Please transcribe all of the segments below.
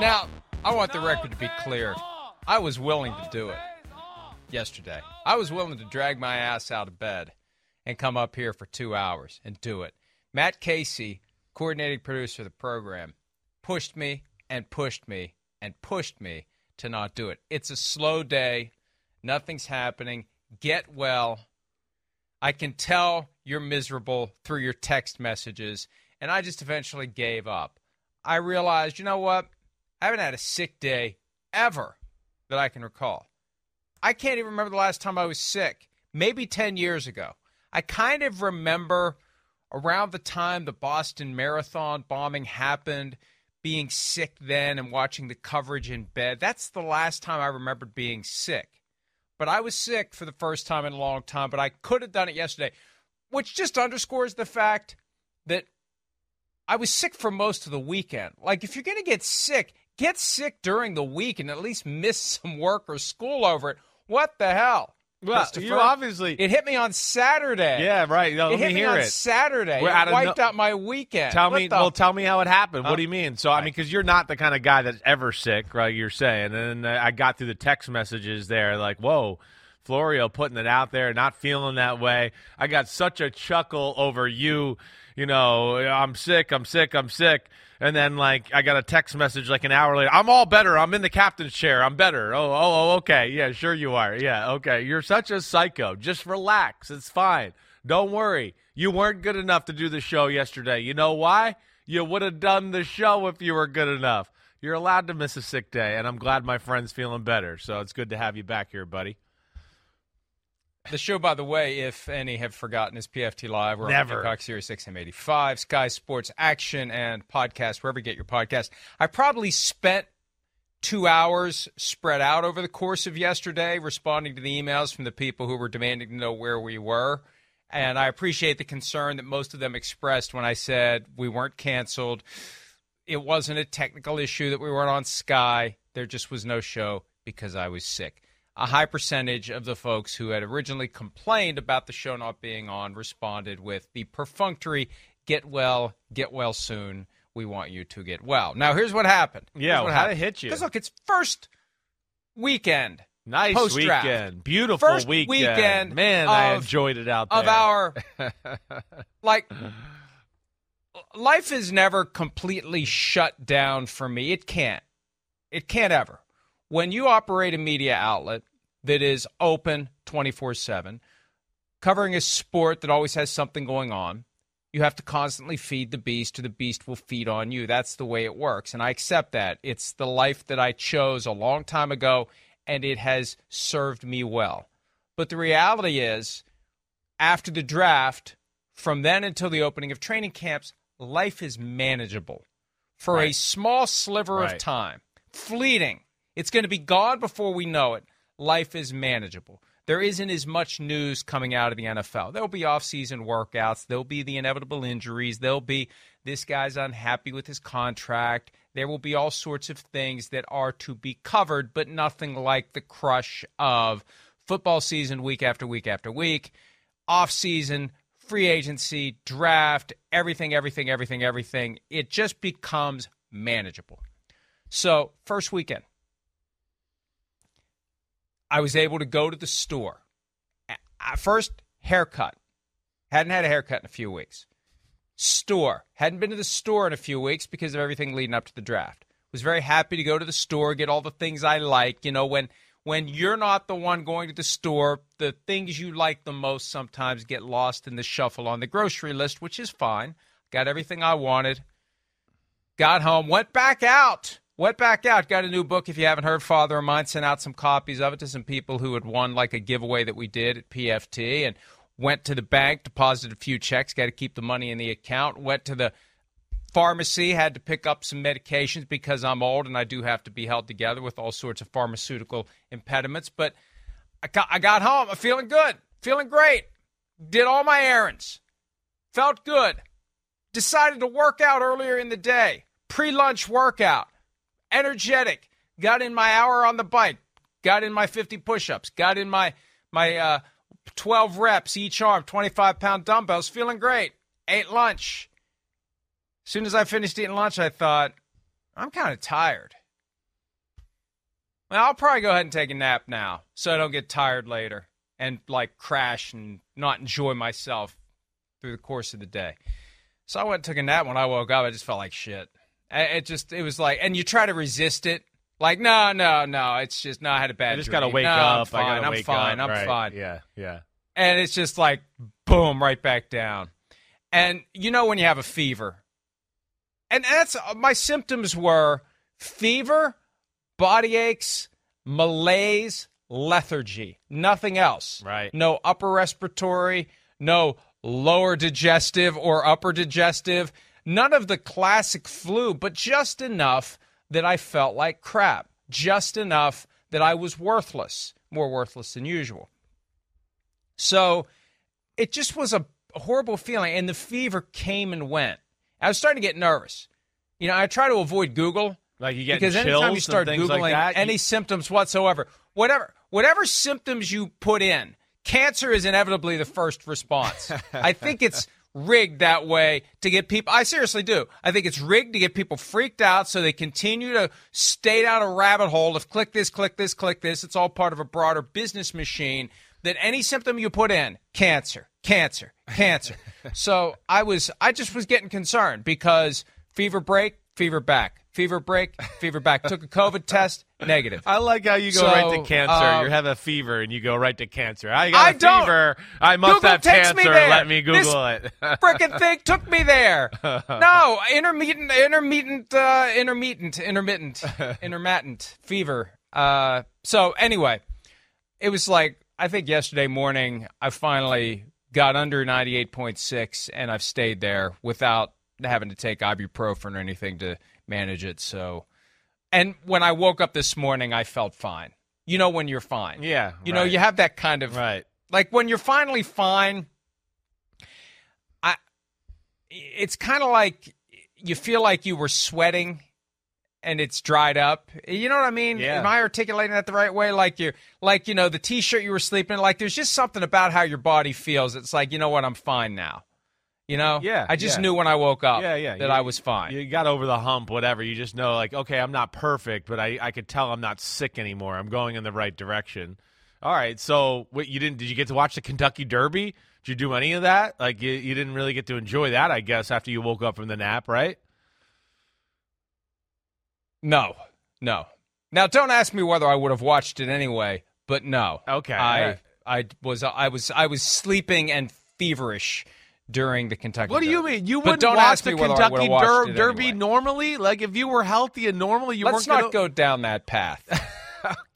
Now, I want the record to be clear. I was willing to do it yesterday. I was willing to drag my ass out of bed and come up here for two hours and do it. Matt Casey, coordinating producer of the program, pushed me and pushed me and pushed me to not do it. It's a slow day. Nothing's happening. Get well. I can tell you're miserable through your text messages. And I just eventually gave up. I realized, you know what? I haven't had a sick day ever that I can recall. I can't even remember the last time I was sick. Maybe 10 years ago. I kind of remember around the time the Boston Marathon bombing happened, being sick then and watching the coverage in bed. That's the last time I remembered being sick. But I was sick for the first time in a long time, but I could have done it yesterday, which just underscores the fact that I was sick for most of the weekend. Like, if you're going to get sick, get sick during the week and at least miss some work or school over it. What the hell? Well, you obviously. It hit me on Saturday. yeah, right. No, it hit me on it. Saturday. We're it wiped no- out my weekend. Tell What me, the- well, tell me how it happened. What do you mean? So, I mean, because you're not the kind of guy that's ever sick, right? You're saying, and I got through the text messages there, like, whoa, Florio putting it out there, not feeling that way. I got such a chuckle over you. You know, I'm sick, I'm sick, I'm sick. And then, like, I got a text message like an hour later. I'm all better. I'm in the captain's chair. I'm better. Oh, oh, oh, okay. Yeah, sure you are. Yeah, okay. You're such a psycho. Just relax. It's fine. Don't worry. You weren't good enough to do the show yesterday. You know why? You would have done the show if you were good enough. You're allowed to miss a sick day, and I'm glad my friend's feeling better. So it's good to have you back here, buddy. The show, by the way, if any have forgotten, is PFT Live. We're Never. on Peacock SiriusXM 85, Sky Sports Action, and podcast, wherever you get your podcast. I probably spent two hours spread out over the course of yesterday responding to the emails from the people who were demanding to know where we were. And I appreciate the concern that most of them expressed when I said we weren't canceled. It wasn't a technical issue that we weren't on Sky. There just was no show because I was sick. A high percentage of the folks who had originally complained about the show not being on responded with the perfunctory get well, get well soon. We want you to get well. Now, here's what happened. Yeah, Here's what how'd it happened. hit you? Because look, it's first weekend Nice Post-draft. weekend. Beautiful First weekend. weekend Man, I enjoyed it out there. of our like life is never completely shut down for me it can't it can't ever when you operate a media outlet that is open 24/7 covering a sport that always has something going on. You have to constantly feed the beast, or the beast will feed on you. That's the way it works. And I accept that. It's the life that I chose a long time ago, and it has served me well. But the reality is, after the draft, from then until the opening of training camps, life is manageable for Right. a small sliver of time, fleeting. It's going to be gone before we know it. Life is manageable. There isn't as much news coming out of the NFL. There'll be off-season workouts. There'll be the inevitable injuries. There'll be this guy's unhappy with his contract. There will be all sorts of things that are to be covered, but nothing like the crush of football season week after week after week, off season, free agency, draft, everything, everything, everything, everything. It just becomes manageable. So, first weekend, I was able to go to the store. First, haircut. Hadn't had a haircut in a few weeks. Store. Hadn't been to the store in a few weeks because of everything leading up to the draft. Was very happy to go to the store, get all the things I like. You know, when when you're not the one going to the store, the things you like the most sometimes get lost in the shuffle on the grocery list, which is fine. Got everything I wanted. Got home, went back out. Went back out, got a new book. If you haven't heard, Father of Mine sent out some copies of it to some people who had won like a giveaway that we did at PFT and went to the bank, deposited a few checks, got to keep the money in the account, went to the pharmacy, had to pick up some medications because I'm old and I do have to be held together with all sorts of pharmaceutical impediments. But I got, I got home. I'm feeling good, feeling great. Did all my errands, felt good. Decided to work out earlier in the day, pre lunch workout, energetic. Got in my hour on the bike, got in my 50 push ups, got in my, my uh, 12 reps each arm, 25 pound dumbbells, feeling great. Ate lunch. As soon as I finished eating lunch, I thought, I'm kind of tired. Well, I'll probably go ahead and take a nap now so I don't get tired later and like crash and not enjoy myself through the course of the day. So I went and took a nap. When I woke up, I just felt like shit. It just, it was like, and you try to resist it. Like, no, no, no. It's just, no, I had a bad I just dream. gotta wake no, up. I'm fine. I gotta I'm fine. up. I'm Right. fine Yeah, yeah. and it's just like boom right back down and you know when you have a fever and that's my symptoms were fever body aches malaise lethargy nothing else Right. no upper respiratory no lower digestive or upper digestive none of the classic flu but just enough that i felt like crap just enough that i was worthless more worthless than usual so it just was a horrible feeling, and the fever came and went. I was starting to get nervous. You know, I try to avoid Google Like you get because chills anytime you start googling like that, any you- symptoms whatsoever, whatever whatever symptoms you put in, cancer is inevitably the first response. I think it's rigged that way to get people. I seriously do. I think it's rigged to get people freaked out so they continue to stay down a rabbit hole of click this, click this, click this. It's all part of a broader business machine. That any symptom you put in, cancer, cancer, cancer. so I was, I just was getting concerned because fever break, fever back, fever break, fever back. Took a COVID test, negative. I like how you go So, right to cancer. uh, you have a fever and you go right to cancer. I got a I don't. fever. I must Google have cancer. me there. Let me This Google it. Frickin' thing took me there. No, intermittent, intermittent, uh, intermittent, intermittent, intermittent fever. Uh, so anyway, it was like I think yesterday morning I finally got under ninety eight point six, and I've stayed there without having to take ibuprofen or anything to manage it. So, and when I woke up this morning, I felt fine. You know when you're fine. Yeah, You know you have that kind of right. like when you're finally fine i it's kind of like you feel like you were sweating and it's dried up you know what i mean Yeah. am i articulating that the right way like you're like you know the t-shirt you were sleeping like there's just something about how your body feels it's like you know what i'm fine now you know Yeah, i just yeah. knew when i woke up Yeah, yeah. that You- i was fine You got over the hump, whatever. You just know, like, okay, I'm not perfect, but I, I could tell I'm not sick anymore. I'm going in the right direction. All right. So, what you didn't? Did you get to watch the Kentucky Derby? Did you do any of that? Like, you, you didn't really get to enjoy that, I guess, after you woke up from the nap, right? no no now don't ask me whether i would have watched it anyway but no Okay, i right. I was I was I was sleeping and feverish during the Kentucky. What do you Derby. mean? You wouldn't watch the me whether I would've Kentucky Der- Derby anyway. normally? Like if you were healthy and normally you Let's weren't not gonna... go down that path.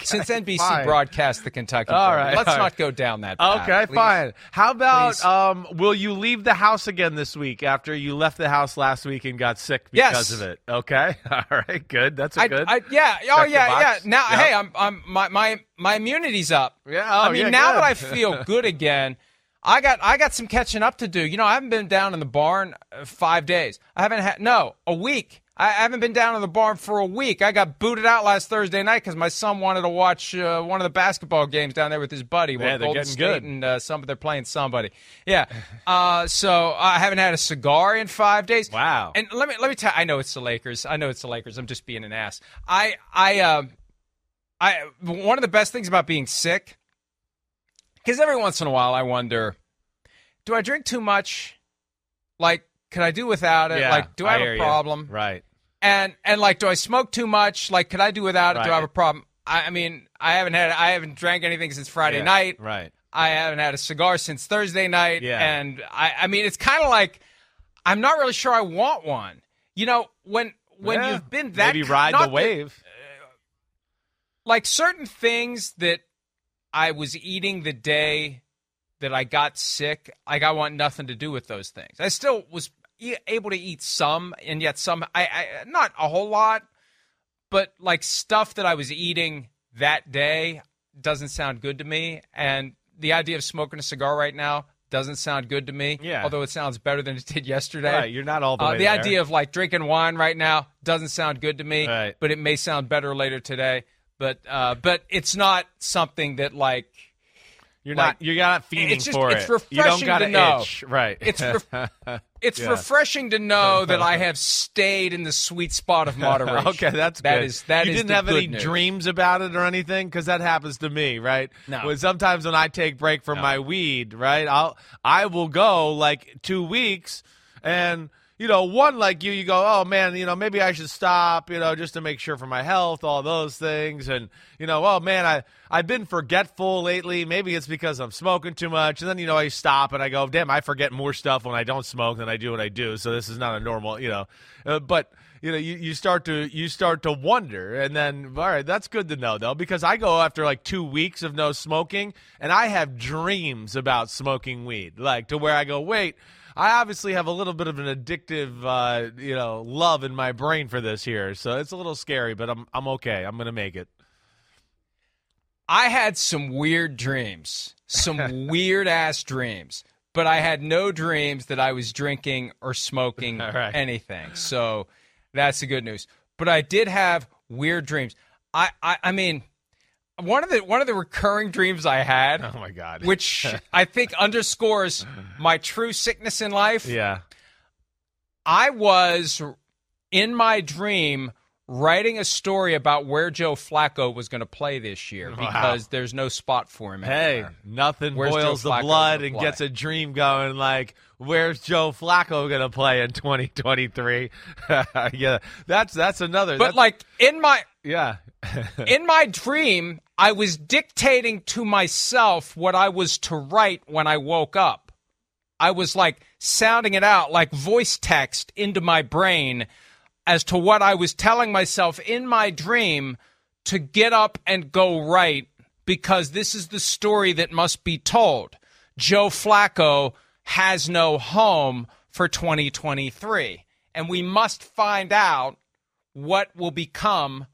Since NBC fine. broadcast the Kentucky All Derby, right, let's all right. not go down that path. Okay, please. fine. How about um, will you leave the house again this week after you left the house last week and got sick because Yes. of it? Okay, all right, good. That's a good. I, yeah, oh Check the yeah, yeah. Now, Yep. hey, I'm, I'm, my, my, my immunity's up. Yeah, oh, I mean, yeah, now good. that I feel good again, I got, I got some catching up to do. You know, I haven't been down in the barn uh, five days. I haven't had, no, a week. I haven't been down in the barn for a week. I got booted out last Thursday night because my son wanted to watch uh, one of the basketball games down there with his buddy. Yeah, they're Golden getting State good. and uh, some they're playing somebody. Yeah. Uh, so I haven't had a cigar in five days. Wow. And let me let me tell. I know it's the Lakers. I know it's the Lakers. I'm just being an ass. I I um I one of the best things about being sick because every once in a while I wonder, do I drink too much? Like, can I do without it? yeah, like, do I, hear have a problem? Right. And and like, do I smoke too much? Like, could I do without it? Do I have a problem? I, I mean, I haven't had I haven't drank anything since Friday Yeah, night. Right. I haven't had a cigar since Thursday night. Yeah. And I, I mean, it's kind of like I'm not really sure I want one. You know, when when Yeah. you've been that maybe ride the that- wave. Uh, like certain things that I was eating the day that I got sick, like I want nothing to do with those things. I still was e- able to eat some, and yet some, I, I not a whole lot, but like stuff that I was eating that day doesn't sound good to me, and the idea of smoking a cigar right now doesn't sound good to me. Yeah. although it sounds better than it did yesterday. Right, you're not all the Uh, way the there. idea of like drinking wine right now doesn't sound good to me, Right. but it may sound better later today. But uh, but it's not something that like You're like, not. You're not feeding it's just- for it's it. you don't refreshing got to know. itch. Right. It's ref- it's Yeah. refreshing to know that I have stayed in the sweet spot of moderation. okay, that's That good. is- that you is didn't have any news. dreams about it or anything because that happens to me, right? No. When sometimes when I take break from my weed, right, I'll I will go like two weeks and. You know, one like you, you go, oh man, you know, maybe I should stop, you know, just to make sure for my health, all those things, and you know, oh man, I I've been forgetful lately. Maybe it's because I'm smoking too much, and then you know, I stop and I go, damn, I forget more stuff when I don't smoke than I do when I do. So this is not a normal, you know, uh, but you know you, you start to you start to wonder and then all right that's good to know though because i go after like two weeks of no smoking and i have dreams about smoking weed like to where i go wait i obviously have a little bit of an addictive uh, you know love in my brain for this here so it's a little scary but i'm, I'm okay i'm gonna make it I had some weird dreams, some weird ass dreams, but I had no dreams that I was drinking or smoking right. anything. So that's the good news. But I did have weird dreams. I, I, I mean, one of the one of the recurring dreams I had, oh my god which I think underscores my true sickness in life. yeah I was in my dream writing a story about where Joe Flacco was going to play this year because there's no spot for him. Hey, anywhere. nothing Where's boils the blood and gets a dream going. Like, where's Joe Flacco going to play in 2023? yeah, that's that's another. But that's- like in my yeah, in my dream, I was dictating to myself what I was to write when I woke up. I was like sounding it out like voice text into my brain as to what I was telling myself in my dream to get up and go right because this is the story that must be told. Joe Flacco has no home for 2023. And we must find out what will become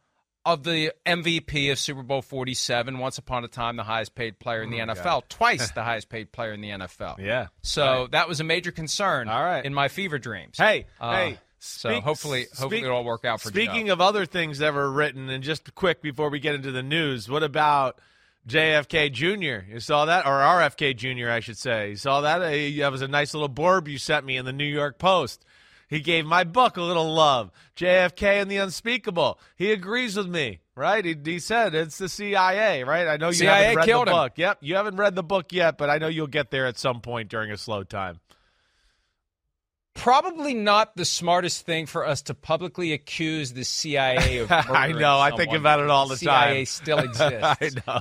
of the MVP of Super Bowl 47, once upon a time the highest paid player in the NFL, twice the highest paid player in the NFL. Oh yeah. So that was a major concern All right. in my fever dreams. Hey, Uh, hey. so speak- hopefully, hopefully speak- it'll all work out for Speaking Joe. of other things that were written, and just quick before we get into the news, what about JFK Jr.? You saw that, or RFK Jr. I should say. You saw that? That was a nice little blurb you sent me in the New York Post. He gave my book a little love. JFK and the Unspeakable. He agrees with me, right? He, he said it's the CIA, right? I know you CIA haven't read the him. book. Yep, you haven't read the book yet, but I know you'll get there at some point during a slow time. Probably not the smartest thing for us to publicly accuse the CIA of I know. I think about it all the CIA time. CIA still exists. I know.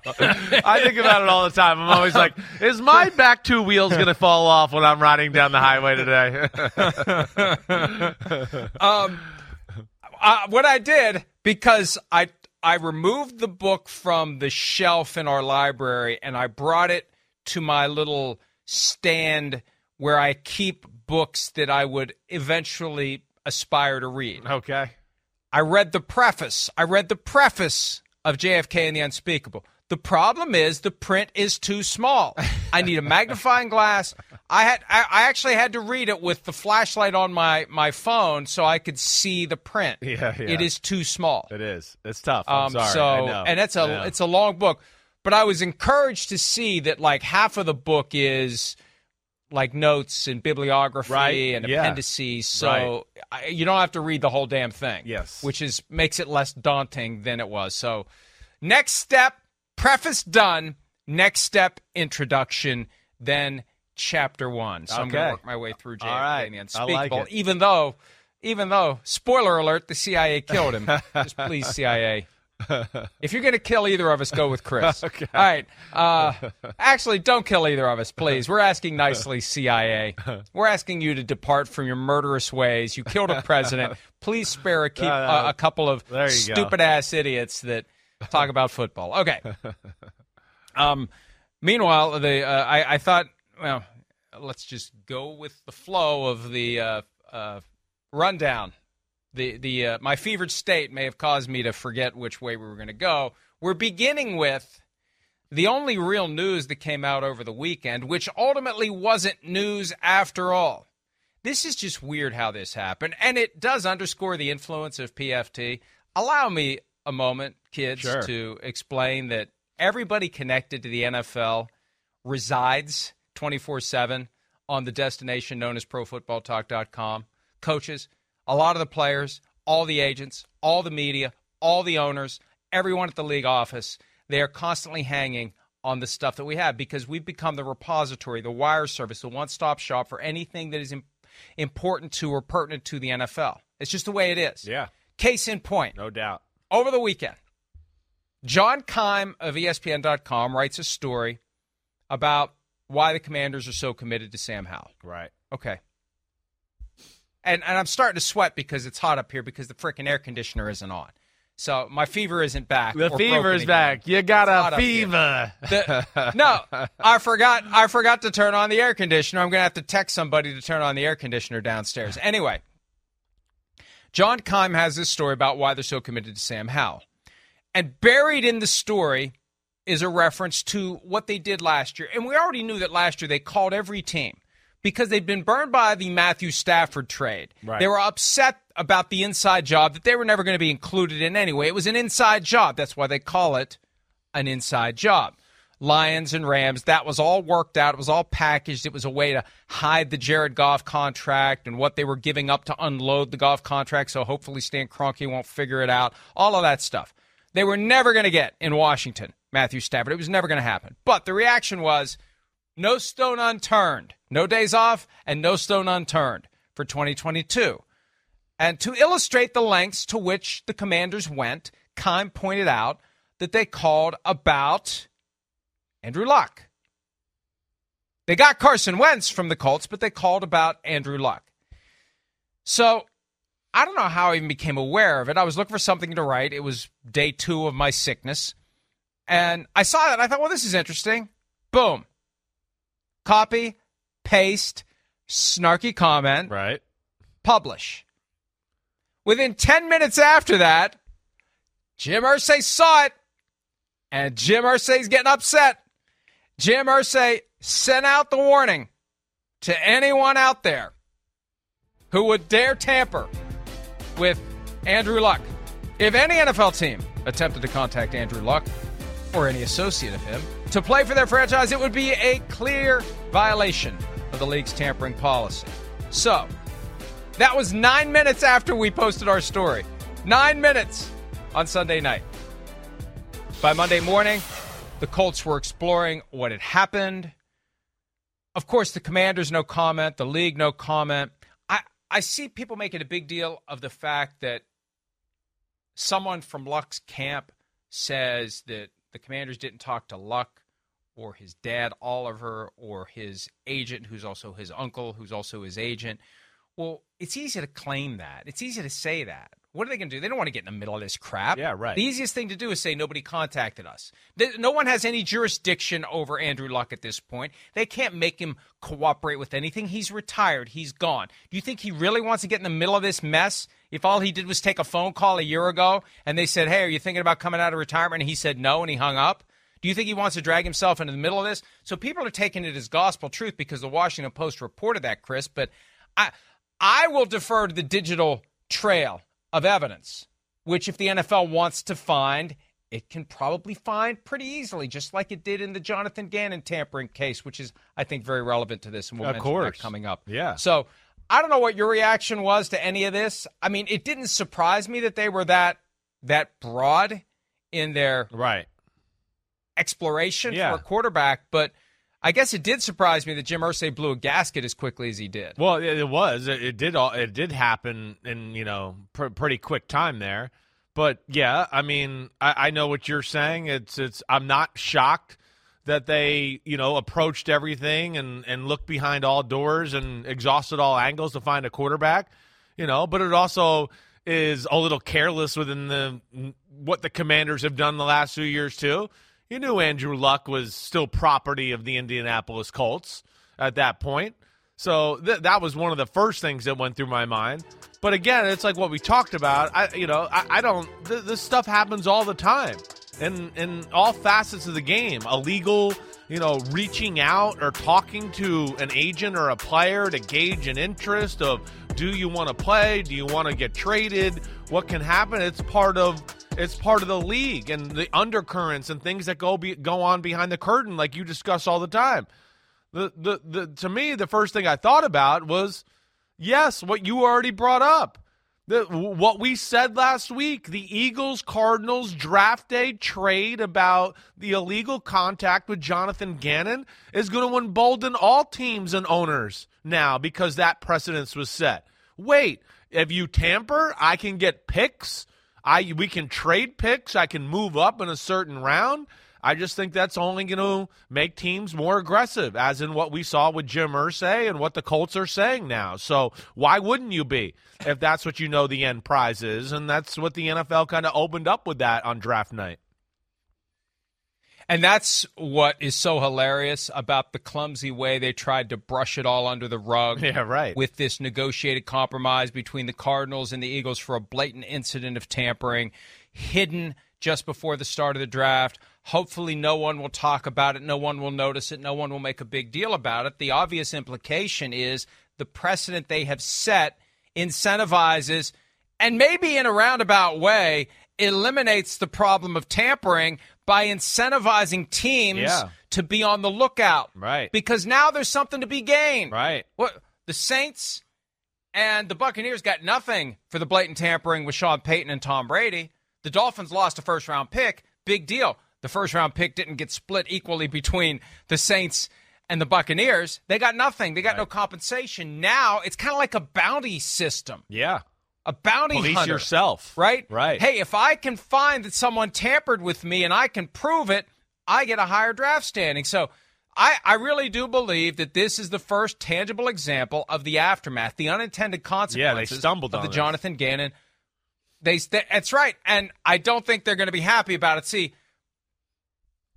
I think about it all the time. I'm always like, is my back two wheels going to fall off when I'm riding down the highway today? um, uh, what I did because I I removed the book from the shelf in our library and I brought it to my little stand where I keep books that I would eventually aspire to read. okay. I read the preface. I read the preface of JFK and the Unspeakable. The problem is the print is too small. I need a magnifying glass. I had I, I actually had to read it with the flashlight on my my phone so I could see the print. Yeah, yeah. It is too small. It is. It's tough. I'm Um, sorry. so I know. and it's a it's a long book, but I was encouraged to see that like half of the book is like notes and bibliography Right, and yeah. appendices. So I, you don't have to read the whole damn thing. Yes. which is makes it less daunting than it was. So next step, preface done. Next step, introduction. Then chapter one. So I'm going to work my way through JFK All right. and the Unspeakable. like. Even though, even though, spoiler alert, the CIA killed him. Just please, CIA. If you're going to kill either of us, go with Chris. Okay. All right. Uh, actually, don't kill either of us, please. We're asking nicely, CIA. We're asking you to depart from your murderous ways. You killed a president. Please spare a, keep, uh, a couple of you go. stupid ass idiots that talk about football. Okay. Um, meanwhile, the uh, I, I thought, well, let's just go with the flow of the uh, uh, rundown. The the uh, my fevered state may have caused me to forget which way we were going to go. We're beginning with the only real news that came out over the weekend, which ultimately wasn't news after all. This is just weird how this happened, and it does underscore the influence of PFT. Allow me a moment, kids, Sure. to explain that everybody connected to the NFL resides 24 7 on the destination known as profootballtalk.com. Coaches, a lot of the players, all the agents, all the media, all the owners, everyone at the league office, they are constantly hanging on the stuff that we have because we've become the repository, the wire service, the one stop shop for anything that is im- important to or pertinent to the NFL. It's just the way it is. Yeah. Case in point No doubt. over the weekend, John Keim of ESPN.com writes a story about why the Commanders are so committed to Sam Howell. Right. Okay. And and I'm starting to sweat because it's hot up here because the freaking air conditioner isn't on. So my fever isn't back. The fever is back. You got a fever. The- no, I forgot. I forgot to turn on the air conditioner. I'm going to have to text somebody to turn on the air conditioner downstairs. Anyway, John Keim has this story about why they're so committed to Sam Howell, and buried in the story is a reference to what they did last year. And we already knew that last year they called every team because they'd been burned by the Matthew Stafford trade. Right. They were upset about the inside job that they were never going to be included in anyway. It was an inside job. That's why they call it an inside job. Lions and Rams, that was all worked out. It was all packaged. It was a way to hide the Jared Goff contract and what they were giving up to unload the Goff contract. So hopefully Stan Kroenke won't figure it out. All of that stuff. They were never going to get in Washington, Matthew Stafford. It was never going to happen. But the reaction was no stone unturned, no days off, and no stone unturned for 2022. And to illustrate the lengths to which the commanders went, Keim pointed out that they called about Andrew Luck. They got Carson Wentz from the Colts, but they called about Andrew Luck. So I don't know how I even became aware of it. I was looking for something to write. It was day two of my sickness. And I saw that I thought, well, this is interesting. Boom. Copy, paste, snarky comment Right. publish. Within 10 minutes after that, Jim Irsay saw it, and Jim Irsay's getting upset. Jim Irsay sent out the warning to anyone out there who would dare tamper with Andrew Luck. If any NFL team attempted to contact Andrew Luck or any associate of him to play for their franchise, it would be a clear violation of the league's tampering policy. So, that was nine minutes after we posted our story. Nine minutes on Sunday night. By Monday morning, the Colts were exploring what had happened. Of course, the commanders, no comment. The league, no comment. I, I see people making a big deal of the fact that someone from Luck's camp says that the commanders didn't talk to Luck or his dad, Oliver, or his agent, who's also his uncle, who's also his agent. Well, it's easy to claim that. It's easy to say that. What are they going to do? They don't want to get in the middle of this crap. Yeah, right. The easiest thing to do is say nobody contacted us. No one has any jurisdiction over Andrew Luck at this point. They can't make him cooperate with anything. He's retired. He's gone. Do you think he really wants to get in the middle of this mess? If all he did was take a phone call a year ago and they said, "Hey, are you thinking about coming out of retirement?" and he said no and he hung up, do you think he wants to drag himself into the middle of this? So people are taking it as gospel truth because the Washington Post reported that, Chris. But I, I will defer to the digital trail of evidence, which if the NFL wants to find, it can probably find pretty easily, just like it did in the Jonathan Gannon tampering case, which is, I think, very relevant to this, and we'll of course. coming up. Yeah. So I don't know what your reaction was to any of this. I mean, it didn't surprise me that they were that that broad in their Right. Exploration Yeah. for a quarterback, but I guess it did surprise me that Jim Irsay blew a gasket as quickly as he did. Well, it, was. It, it did. All, it did happen in you know pr- pretty quick time there. But yeah, I mean, I, I know what you're saying. It's it's. I'm not shocked that they you know approached everything and and looked behind all doors and exhausted all angles to find a quarterback. You know, but it also is a little careless within the what the Commanders have done the last few years too. You knew Andrew Luck was still property of the Indianapolis Colts at that point. So th- that was one of the first things that went through my mind. But again, it's like what we talked about. I, you know, I, I don't. Th- this stuff happens all the time, in in all facets of the game. Illegal, you know, reaching out or talking to an agent or a player to gauge an interest of do you want to play? Do you want to get traded? What can happen? It's part of it's part of the league and the undercurrents and things that go be, go on behind the curtain, like you discuss all the time. The, the the to me, the first thing I thought about was yes, what you already brought up. The, what we said last week, the Eagles Cardinals draft day trade about the illegal contact with Jonathan Gannon is going to embolden all teams and owners now because that precedence was set. Wait, if you tamper, I can get picks. I we can trade picks. I can move up in a certain round. I just think that's only going to make teams more aggressive, as in what we saw with Jim Irsay and what the Colts are saying now. So why wouldn't you be if that's what you know the end prize is? And that's what the NFL kind of opened up with that on draft night. And that's what is so hilarious about the clumsy way they tried to brush it all under the rug. Yeah, right. With this negotiated compromise between the Cardinals and the Eagles for a blatant incident of tampering, hidden just before the start of the draft. Hopefully, no one will talk about it. No one will notice it. No one will make a big deal about it. The obvious implication is the precedent they have set incentivizes, and maybe in a roundabout way, eliminates the problem of tampering by incentivizing teams Yeah. to be on the lookout. Right. Because now there's something to be gained. Right. What the Saints and the Buccaneers got nothing for the blatant tampering with Sean Payton and Tom Brady. The Dolphins lost a first round pick. Big deal. The first round pick didn't get split equally between the Saints and the Buccaneers. They got nothing. They got no compensation. Now it's kind of like a bounty system. Yeah. A bounty Police hunter. yourself. Right? Right. Hey, if I can find that someone tampered with me and I can prove it, I get a higher draft standing. So I, I really do believe that this is the first tangible example of the aftermath, the unintended consequences stumbled of on the this. Jonathan Gannon. They, that's right, and I don't think they're going to be happy about it. See,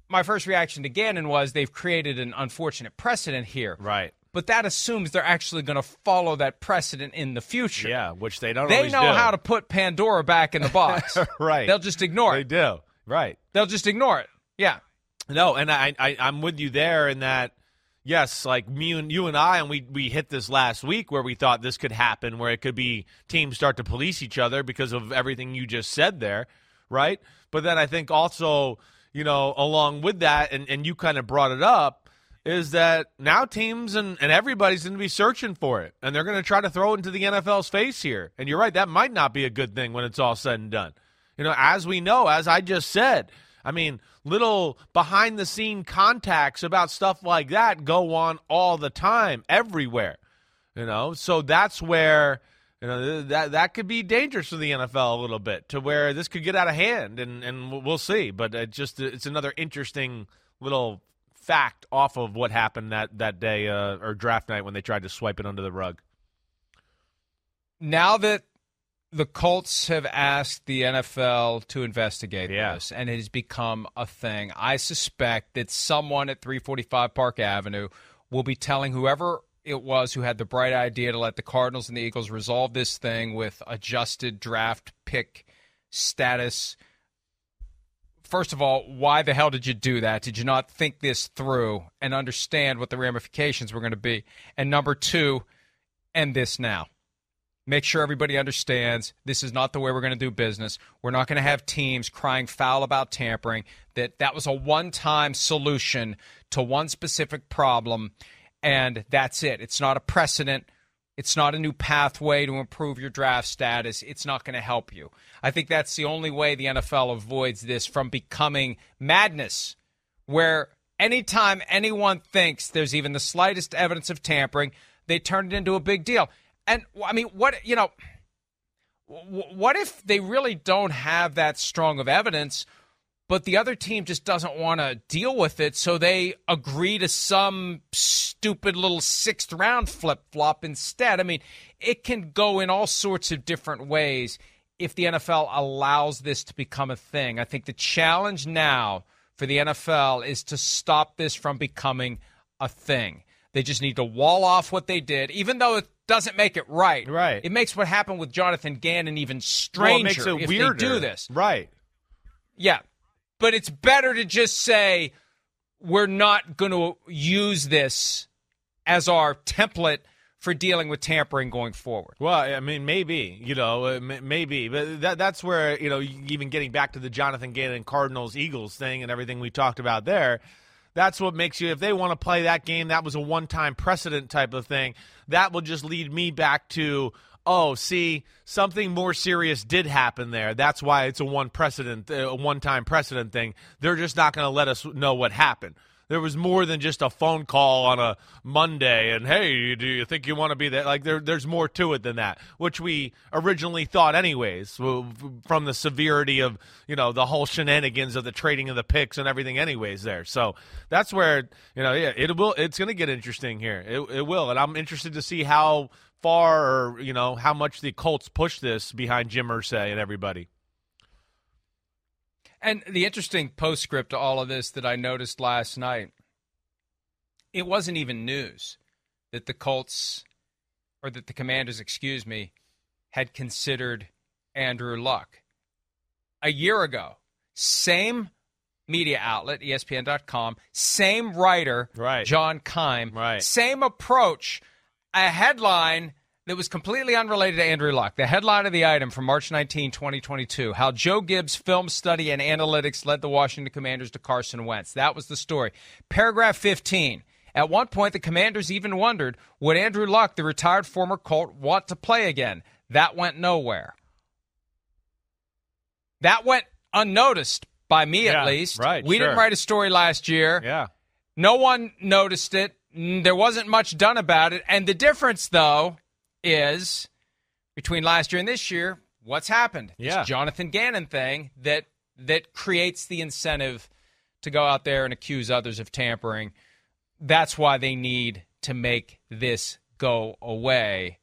my first reaction to Gannon was they've created an unfortunate precedent here, Right. But that assumes they're actually going to follow that precedent in the future. Yeah, which they don't They know do. how to put Pandora back in the box. Right. They'll just ignore They it. do. Right. They'll just ignore it. Yeah. No, and I, I I'm with you there in that yes, like me and you and I and we we hit this last week where we thought this could happen where it could be teams start to police each other because of everything you just said there, right? But then I think also, you know, along with that and, and you kind of brought it up, is that now teams and, and everybody's going to be searching for it. And they're going to try to throw it into the NFL's face here. And you're right, that might not be a good thing when it's all said and done. You know, as we know, as I just said, I mean, little behind the scene contacts about stuff like that go on all the time, everywhere. You know, so that's where you know that that could be dangerous for the NFL a little bit to where this could get out of hand, and and we'll see. But it just it's another interesting little fact off of what happened that that day uh, or draft night when they tried to swipe it under the rug. Now that the Colts have asked the NFL to investigate Yeah. this, and it has become a thing. I suspect that someone at 345 Park Avenue will be telling whoever it was who had the bright idea to let the Cardinals and the Eagles resolve this thing with adjusted draft pick status. First of all, why the hell did you do that? Did you not think this through and understand what the ramifications were going to be? And number two, end this now make sure everybody understands this is not the way we're going to do business. We're not going to have teams crying foul about tampering. That that was a one-time solution to one specific problem and that's it. It's not a precedent. It's not a new pathway to improve your draft status. It's not going to help you. I think that's the only way the NFL avoids this from becoming madness where anytime anyone thinks there's even the slightest evidence of tampering, they turn it into a big deal. And I mean, what you know, what if they really don't have that strong of evidence, but the other team just doesn't want to deal with it, so they agree to some stupid little sixth round flip flop instead? I mean, it can go in all sorts of different ways if the NFL allows this to become a thing. I think the challenge now for the NFL is to stop this from becoming a thing. They just need to wall off what they did, even though it doesn't make it right. Right. It makes what happened with Jonathan Gannon even Well, stranger it makes it if weirder. they do this. right? Yeah. But it's better to just say we're not going to use this as our template for dealing with tampering going forward. Well, I mean, maybe you know, uh, maybe, but that that's where you know, even getting back to the Jonathan Gannon Cardinals Eagles thing and everything we talked about there. That's what makes you, if they want to play that game, that was a one time precedent type of thing. That will just lead me back to, oh, see, something more serious did happen there. That's why it's a one precedent, uh, a one time precedent thing. They're just not going to let us know what happened. There was more than just a phone call on a Monday and hey, do you think you want to be there? Like there, there's more to it than that, which we originally thought, anyways, from the severity of you know the whole shenanigans of the trading of the picks and everything, anyways. There, so that's where you know, yeah, it will. It's going to get interesting here. It, it will, and I'm interested to see how far or you know how much the Colts push this behind Jim Irsay and everybody. And the interesting postscript to all of this that I noticed last night, it wasn't even news that the Colts, or that the Commanders, excuse me, had considered Andrew Luck. A year ago, same media outlet, ESPN.com, same writer, Right. John Keim, Right. same approach, a headline that was completely unrelated to Andrew Luck. The headline of the item from March 19, 2022 How Joe Gibbs' film study and analytics led the Washington Commanders to Carson Wentz. That was the story. Paragraph 15. At one point, the Commanders even wondered would Andrew Luck, the retired former Colt, want to play again? That went nowhere. That went unnoticed by me, Yeah, at least. right, We didn't write a story last year. Yeah. No one noticed it. There wasn't much done about it. And the difference, though, is between last year and this year, what's happened? This Yeah. Jonathan Gannon thing that that creates the incentive to go out there and accuse others of tampering. That's why they need to make this go away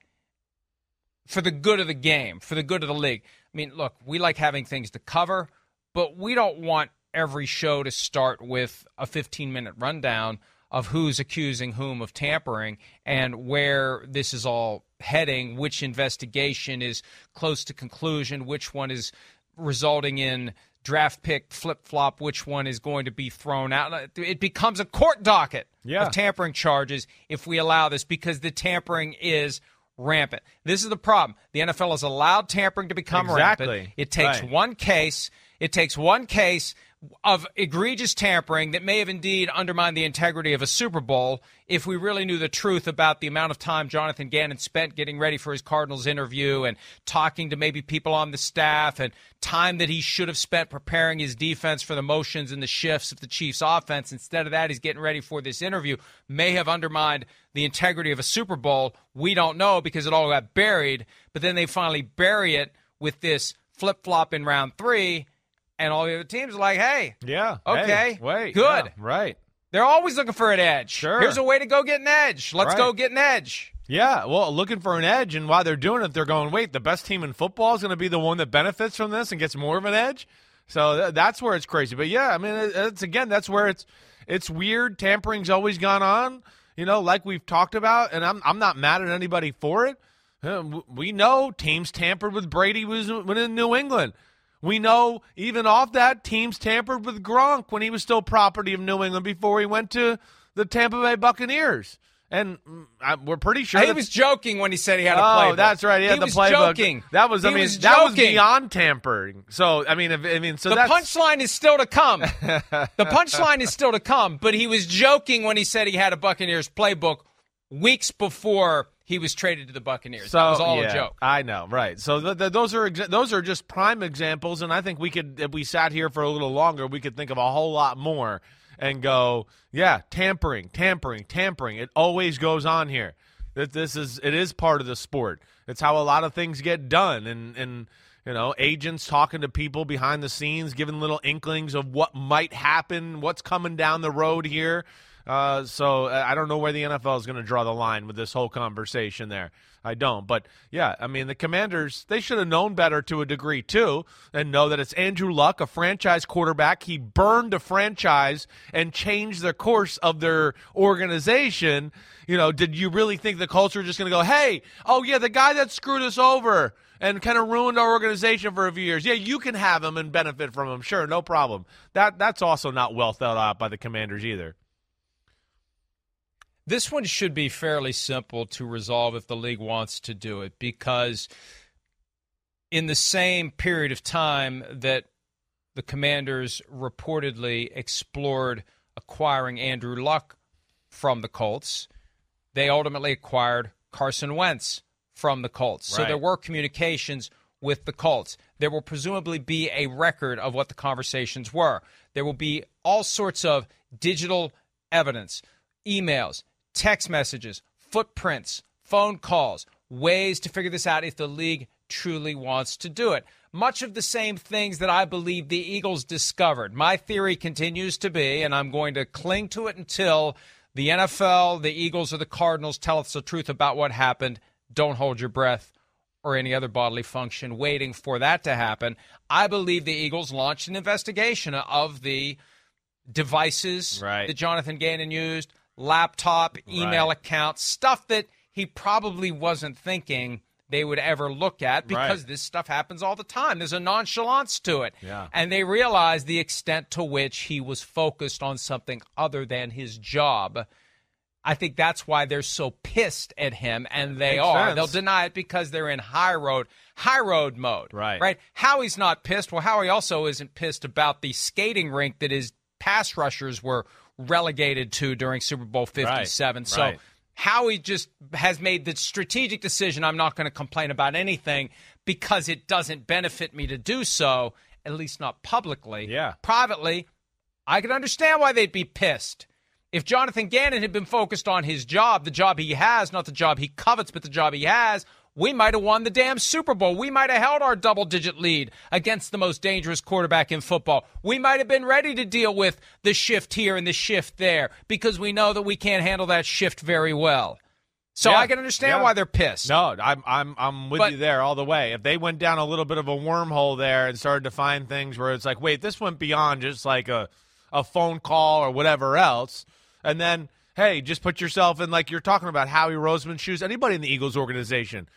for the good of the game, for the good of the league. I mean, look, we like having things to cover, but we don't want every show to start with a 15 minute rundown of who's accusing whom of tampering and where this is all heading, which investigation is close to conclusion, which one is resulting in draft pick flip flop, which one is going to be thrown out. It becomes a court docket Yeah. of tampering charges if we allow this because the tampering is rampant. This is the problem. The NFL has allowed tampering to become Exactly. rampant. It takes Right. one case. It takes one case of egregious tampering that may have indeed undermined the integrity of a Super Bowl if we really knew the truth about the amount of time Jonathan Gannon spent getting ready for his Cardinals interview and talking to maybe people on the staff and time that he should have spent preparing his defense for the motions and the shifts of the Chiefs offense. Instead of that, he's getting ready for this interview, may have undermined the integrity of a Super Bowl. We don't know because it all got buried, but then they finally bury it with this flip flop in round three and all the other teams are like, hey, Yeah. Okay. Hey, wait. Good. yeah, right. they're always looking for an edge. Sure. Here's a way to go get an edge. Let's Right. go get an edge. Yeah, well, looking for an edge, and while they're doing it, they're going, wait, the best team in football is going to be the one that benefits from this and gets more of an edge. So th- that's where it's crazy. But yeah, I mean, it's again, that's where it's it's weird. Tampering's always gone on, you know, like we've talked about, and I'm I'm not mad at anybody for it. Uh, We know teams tampered with Brady was when in New England. We know even off that teams tampered with Gronk when he was still property of New England before he went to the Tampa Bay Buccaneers. And mm, I, we're pretty sure he was joking when he said he had a Oh, playbook. that's right. He had the was playbook. joking. That was, I He mean, was that was beyond tampering. So, I mean, if, I mean, so The punchline is still to come. the punchline is still to come, but he was joking when he said he had a Buccaneers playbook weeks before he was traded to the Buccaneers. So that was all yeah, a joke. I know, right? So th- th- those are exa- those are just prime examples, and I think we could, if we sat here for a little longer, we could think of a whole lot more and go, yeah, tampering, tampering, tampering. It always goes on here. That this is it is part of the sport. It's how a lot of things get done, and and you know, agents talking to people behind the scenes, giving little inklings of what might happen, what's coming down the road here. Uh, so uh, I don't know where the NFL is going to draw the line with this whole conversation there. I don't. But yeah, I mean, the Commanders, they should have known better to a degree too and know that it's Andrew Luck, a franchise quarterback. He burned a franchise and changed the course of their organization. You know, did you really think the culture is just going to go, hey, oh yeah, the guy that screwed us over and kind of ruined our organization for a few years. Yeah, you can have him and benefit from him. Sure, no problem. That that's also not well thought out by the Commanders either. This one should be fairly simple to resolve if the league wants to do it because in the same period of time that the Commanders reportedly explored acquiring Andrew Luck from the Colts, they ultimately acquired Carson Wentz from the Colts. So there were communications with the Colts. There will presumably be a record of what the conversations were. There will be all sorts of digital evidence, emails, text messages, footprints, phone calls, ways to figure this out if the league truly wants to do it. Much of the same things that I believe the Eagles discovered. My theory continues to be, and I'm going to cling to it until the NFL, the Eagles, or the Cardinals tell us the truth about what happened. Don't hold your breath or any other bodily function waiting for that to happen. I believe the Eagles launched an investigation of the devices Right. that Jonathan Gannon used, laptop, email Right. accounts, stuff that he probably wasn't thinking they would ever look at because Right. this stuff happens all the time. There's a nonchalance to it. Yeah. And they realized the extent to which he was focused on something other than his job. I think that's why they're so pissed at him, and they Makes are. sense. They'll deny it because they're in high road, high road mode. Right. Right. Howie's not pissed. Well, Howie also isn't pissed about the skating rink that his pass rushers were relegated to during Super Bowl 57. So right. Howie just has made the strategic decision I'm not going to complain about anything because it doesn't benefit me to do so, at least not publicly. Yeah. Privately, I can understand why they'd be pissed. If Jonathan Gannon had been focused on his job, the job he has, not the job he covets, but the job he has, we might have won the damn Super Bowl. We might have held our double digit lead against the most dangerous quarterback in football. We might have been ready to deal with the shift here and the shift there because we know that we can't handle that shift very well. So Yeah. I can understand Yeah. why they're pissed. No, I'm I'm I'm with But- you there all the way. If they went down a little bit of a wormhole there and started to find things where it's like, wait, this went beyond just like a a phone call or whatever else, and then hey, just put yourself in like you're talking about Howie Roseman's shoes. Anybody in the Eagles organization,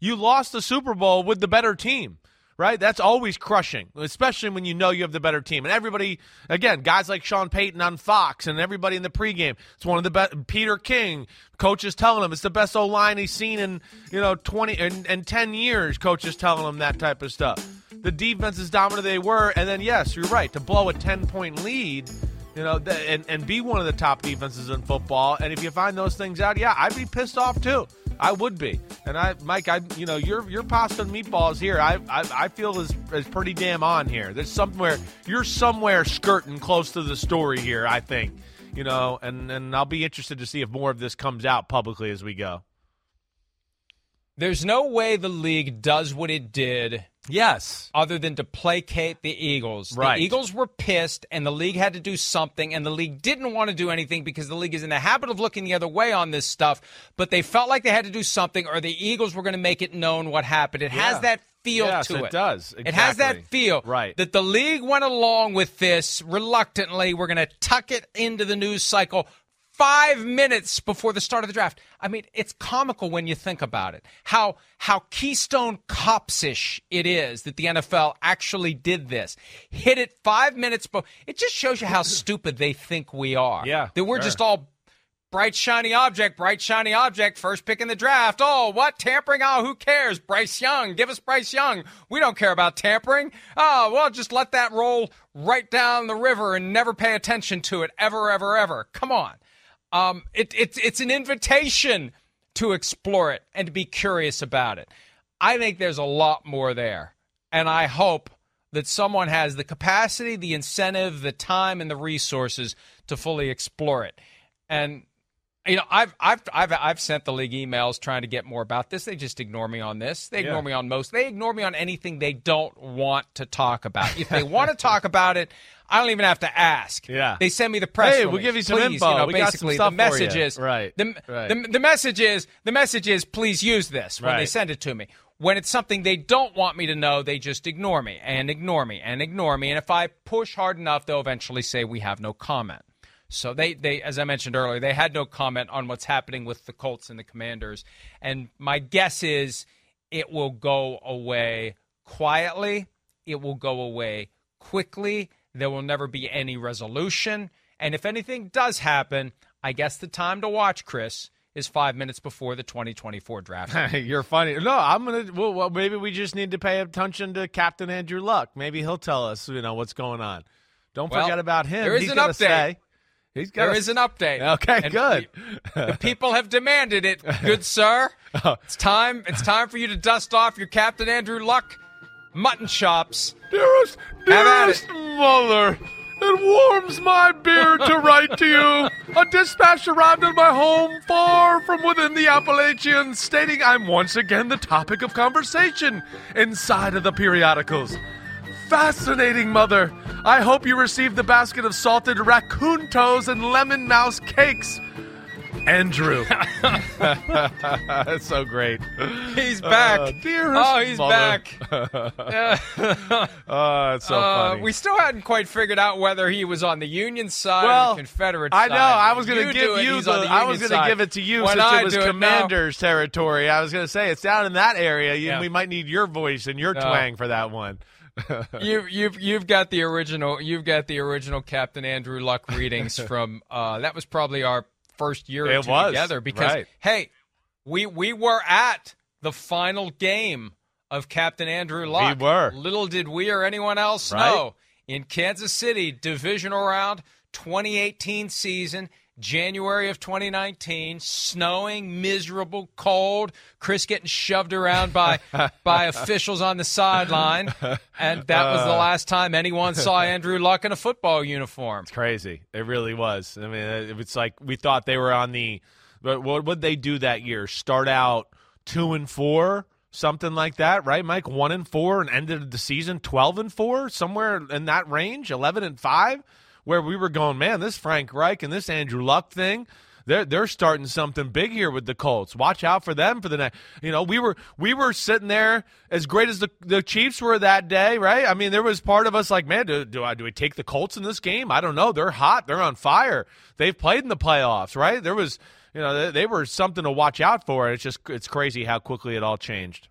you lost the Super Bowl with the better team. Right, that's always crushing, especially when you know you have the better team. And everybody, again, guys like Sean Payton on Fox and everybody in the pregame, it's one of the best. Peter King, coaches telling him it's the best O line he's seen in you know twenty and, ten years. Coaches telling him that type of stuff. the defense as dominant they were, and then yes, you're right to blow a ten point lead. You know, and, and be one of the top defenses in football. And if you find those things out, yeah, I'd be pissed off too. I would be. And I, Mike, I, you know, your your pasta and meatballs here, I, I, I feel is is pretty damn on here. There's somewhere you're somewhere skirting close to the story here. I think, you know, and and I'll be interested to see if more of this comes out publicly as we go. There's no way the league does what it did Yes. other than to placate the Eagles. Right. The Eagles were pissed, and the league had to do something, and the league didn't want to do anything because the league is in the habit of looking the other way on this stuff. But they felt like they had to do something, or the Eagles were going to make it known what happened. It Yeah. has that feel Yes, to it it. does. Exactly. It has that feel. Right. That the league went along with this reluctantly. We're going to tuck it into the news cycle five minutes before the start of the draft. I mean, it's comical when you think about it. How how Keystone Cops-ish it is that the NFL actually did this. Hit it five minutes before. It just shows you how stupid they think we are. Yeah, That we're sure. just all bright shiny object, bright shiny object, first pick in the draft. Oh, what tampering? Oh, who cares? Bryce Young, give us Bryce Young. We don't care about tampering. Oh, well, just let that roll right down the river and never pay attention to it ever, ever, ever. Come on. Um, it, it, it's an invitation to explore it and to be curious about it. I think there's a lot more there, and I hope that someone has the capacity, the incentive, the time, and the resources to fully explore it. And you know, I've I've I've I've sent the league emails trying to get more about this. They just ignore me on this. They ignore Yeah. me on most. They ignore me on anything they don't want to talk about. If they want to talk about it, I don't even have to ask. Yeah. They send me the press. Hey, we'll give you some Please, info. You know, We got some basically, stuff the message is Right, The, right. the the message is the message is please use this when they send it to me. When it's something they don't want me to know, they just ignore me and ignore me and ignore me. And if I push hard enough, they'll eventually say we have no comment. So they, they, as I mentioned earlier, they had no comment on what's happening with the Colts and the Commanders. And my guess is it will go away quietly. It will go away quickly. There will never be any resolution. And if anything does happen, I guess the time to watch, Chris, is five minutes before the 2024 draft. You're funny. No, I'm gonna. Well, well, maybe we just need to pay attention to Captain Andrew Luck. Maybe he'll tell us, you know, what's going on. Don't Well, forget about him. there is He's an update. Say, he's got There is an update. Okay, And good. The, the people have demanded it, good sir. Oh. It's time. It's time for you to dust off your Captain Andrew Luck mutton chops. Dearest, dearest mother, it warms my beard to write to you. A dispatch arrived at my home far from within the Appalachians stating I'm once again the topic of conversation inside of the periodicals. Fascinating, mother. I hope you received the basket of salted raccoon toes and lemon mouse cakes. Andrew. That's so great. He's back. Uh, dearest oh, he's mother. back. Oh, it's so Uh, funny. we still hadn't quite figured out whether he was on the Union side Well, or the Confederate side. I side. know. I was going to give it, you he's the. on the I was going to give it to you When since I it was do no. Commanders territory. I was going to say it's down in that area. You, Yeah. We might need your voice and your No. twang for that one. you you've you've got the original you've got the original Captain Andrew Luck readings from uh that was probably our first year or It two was, together because right. hey we we were at the final game of Captain Andrew Luck. We were. Little did we or anyone else Right. know in Kansas City divisional round 2018 season. January of 2019, snowing, miserable, cold. Chris getting shoved around by by officials on the sideline, and that was the Uh. last time anyone saw Andrew Luck in a football uniform. It's crazy. It really was. I mean, it was like we thought they were on the. But what would they do that year? Start out two and four, something like that, right? Mike one and four, and ended the season twelve and four, somewhere in that range, eleven and five, where we were going, man, this Frank Reich and this Andrew Luck thing. They're, they're starting something big here with the Colts. Watch out for them for the next. You know, we were we were sitting there as great as the the Chiefs were that day, right? I mean, there was part of us like, man, do, do I do we take the Colts in this game? I don't know. They're hot. They're on fire. They've played in the playoffs, right? There was, you know, they, they were something to watch out for. It's just it's crazy how quickly it all changed.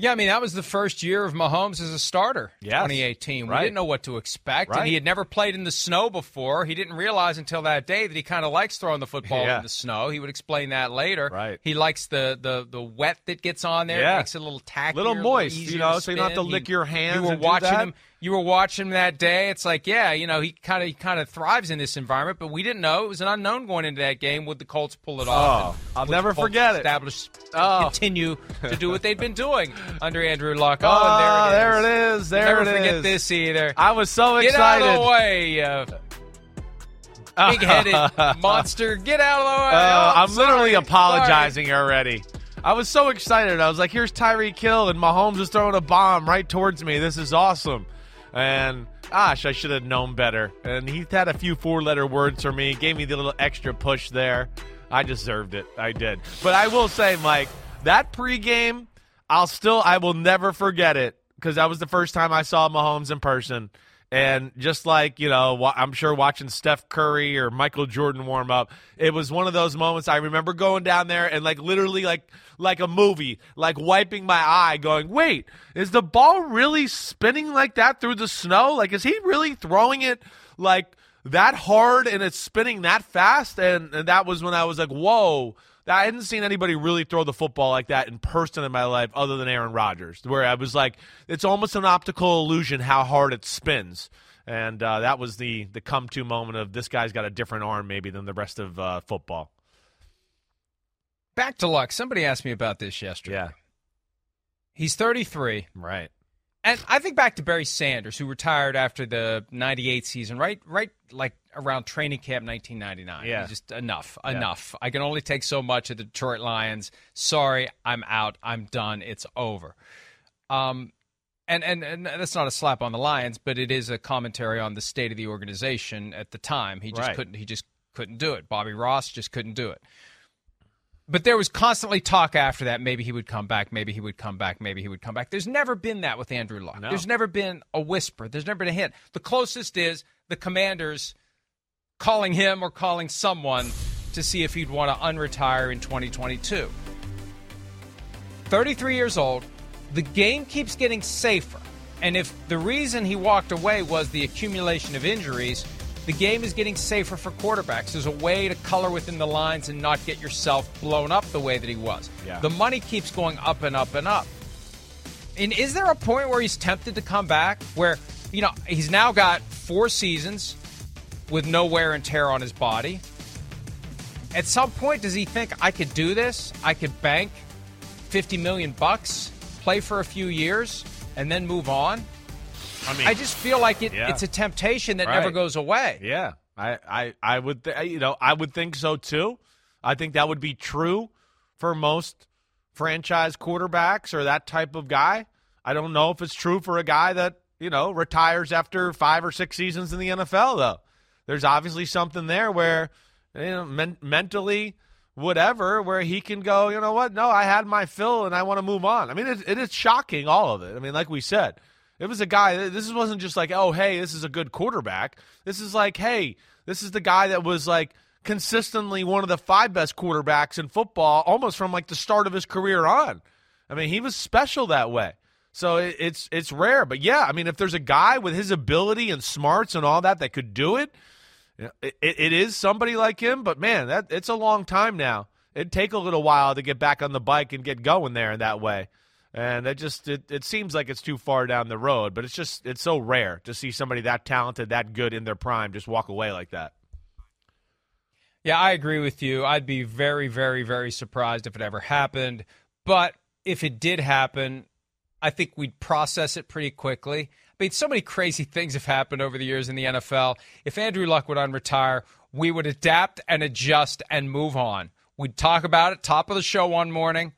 Yeah, I mean that was the first year of Mahomes as a starter. Yes. 2018. We Right. didn't know what to expect, Right. and he had never played in the snow before. He didn't realize until that day that he kind of likes throwing the football Yeah. in the snow. He would explain that later. Right. He likes the the the wet that gets on there. Yeah. It makes it a little tacky, Little moist, you know, so you don't have to spin. lick He- your hands You were watching him. You were watching that day. It's like, yeah, you know, he kind of he kind of thrives in this environment, but we didn't know. It was an unknown going into that game. Would the Colts pull it off? Oh, I'll never forget it. Establish, Oh. continue to do what they'd been doing under Andrew Luck. Oh, Oh, and there it is. there it is. There Never it forget is. this either. I was so excited. Get out of the way, uh, big-headed monster. Get out of the way. Uh, Oh, I'm literally sorry. apologizing already. I was so excited. I was like, "Here's Tyreek Hill, and Mahomes is throwing a bomb right towards me. This is awesome." And gosh, I should have known better. And he had a few four-letter words for me, gave me the little extra push there. I deserved it. I did. But I will say, Mike, that pregame, I'll still, I will never forget it because that was the first time I saw Mahomes in person. And just like, you know, I'm sure watching Steph Curry or Michael Jordan warm up, it was one of those moments I remember going down there and like literally like like a movie, like wiping my eye going, "Wait, is the ball really spinning like that through the snow? Like is he really throwing it like that hard and it's spinning that fast?" And, and that was when I was like, "Whoa, I hadn't seen anybody really throw the football like that in person in my life other than Aaron Rodgers, where I was like, it's almost an optical illusion how hard it spins. And uh, that was the the come to moment of this guy's got a different arm maybe than the rest of uh, football. Back to Luck. Somebody asked me about this yesterday. Yeah, He's 33. right. And I think back to Barry Sanders, who retired after the '98 season, right, right, like around training camp 1999. Yeah. just enough, enough. I can only take so much of the Detroit Lions. Sorry, I'm out. I'm done. It's over. Um, and and and that's not a slap on the Lions, but it is a commentary on the state of the organization at the time. He just Right. couldn't. He just couldn't do it. Bobby Ross just couldn't do it. But there was constantly talk after that. Maybe he would come back. Maybe he would come back. Maybe he would come back. There's never been that with Andrew Luck. No. There's never been a whisper. There's never been a hint. The closest is the commanders calling him or calling someone to see if he'd want to unretire in 2022. 33 years old. The game keeps getting safer. And if the reason he walked away was the accumulation of injuries, the game is getting safer for quarterbacks. There's a way to color within the lines and not get yourself blown up the way that he was. Yeah. The money keeps going up and up and up. And is there a point where he's tempted to come back where, you know, he's now got four seasons with no wear and tear on his body? At some point, does he think I could do this? I could bank 50 million bucks, play for a few years, and then move on? I mean, I just feel like it, Yeah. it's a temptation that never goes away. Yeah, I, I, I would, th- you know, I would think so too. I think that would be true for most franchise quarterbacks or that type of guy. I don't know if it's true for a guy that you know retires after five or six seasons in the NFL. Though there's obviously something there where you know men- mentally, whatever, where he can go. You know what? No, I had my fill and I want to move on. I mean, it, it is shocking all of it. I mean, like we said. It was a guy. This wasn't just like, oh, hey, this is a good quarterback. This is like, hey, this is the guy that was like consistently one of the five best quarterbacks in football, almost from like the start of his career on. I mean, he was special that way. So it, it's it's rare, but yeah, I mean, if there's a guy with his ability and smarts and all that that could do it, it, it is somebody like him. But man, that it's a long time now. It'd take a little while to get back on the bike and get going there in that way. And it just it, it seems like it's too far down the road, but it's just it's so rare to see somebody that talented, that good in their prime just walk away like that. Yeah, I agree with you. I'd be very, very, very surprised if it ever happened. But if it did happen, I think we'd process it pretty quickly. I mean, so many crazy things have happened over the years in the NFL. If Andrew Luck would unretire, we would adapt and adjust and move on. We'd talk about it top of the show one morning,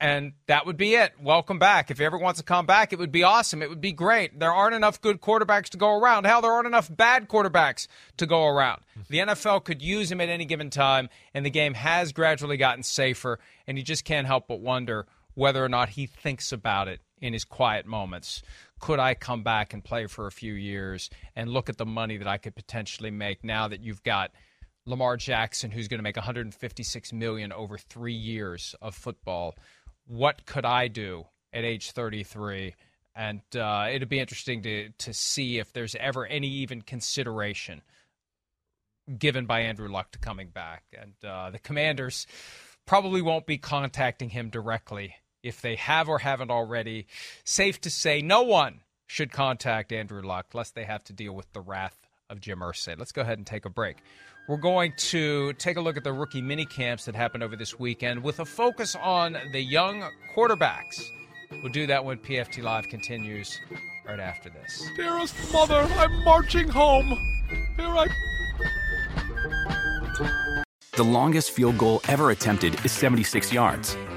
and that would be it. Welcome back. If he ever wants to come back, it would be awesome. It would be great. There aren't enough good quarterbacks to go around. Hell, there aren't enough bad quarterbacks to go around. The NFL could use him at any given time, and the game has gradually gotten safer, and you just can't help but wonder whether or not he thinks about it in his quiet moments. Could I come back and play for a few years and look at the money that I could potentially make now that you've got Lamar Jackson who's going to make 156 million over 3 years of football? What could I do? at age 33. And uh, it'd be interesting to, to see if there's ever any even consideration given by Andrew Luck to coming back. And uh, the commanders probably won't be contacting him directly if they have or haven't already. Safe to say, no one should contact Andrew Luck lest they have to deal with the wrath of Jim Irsay. Let's go ahead and take a break. We're going to take a look at the rookie mini camps that happened over this weekend with a focus on the young quarterbacks. We'll do that when PFT Live continues right after this. Dearest mother, I'm marching home. Here I. The longest field goal ever attempted is 76 yards.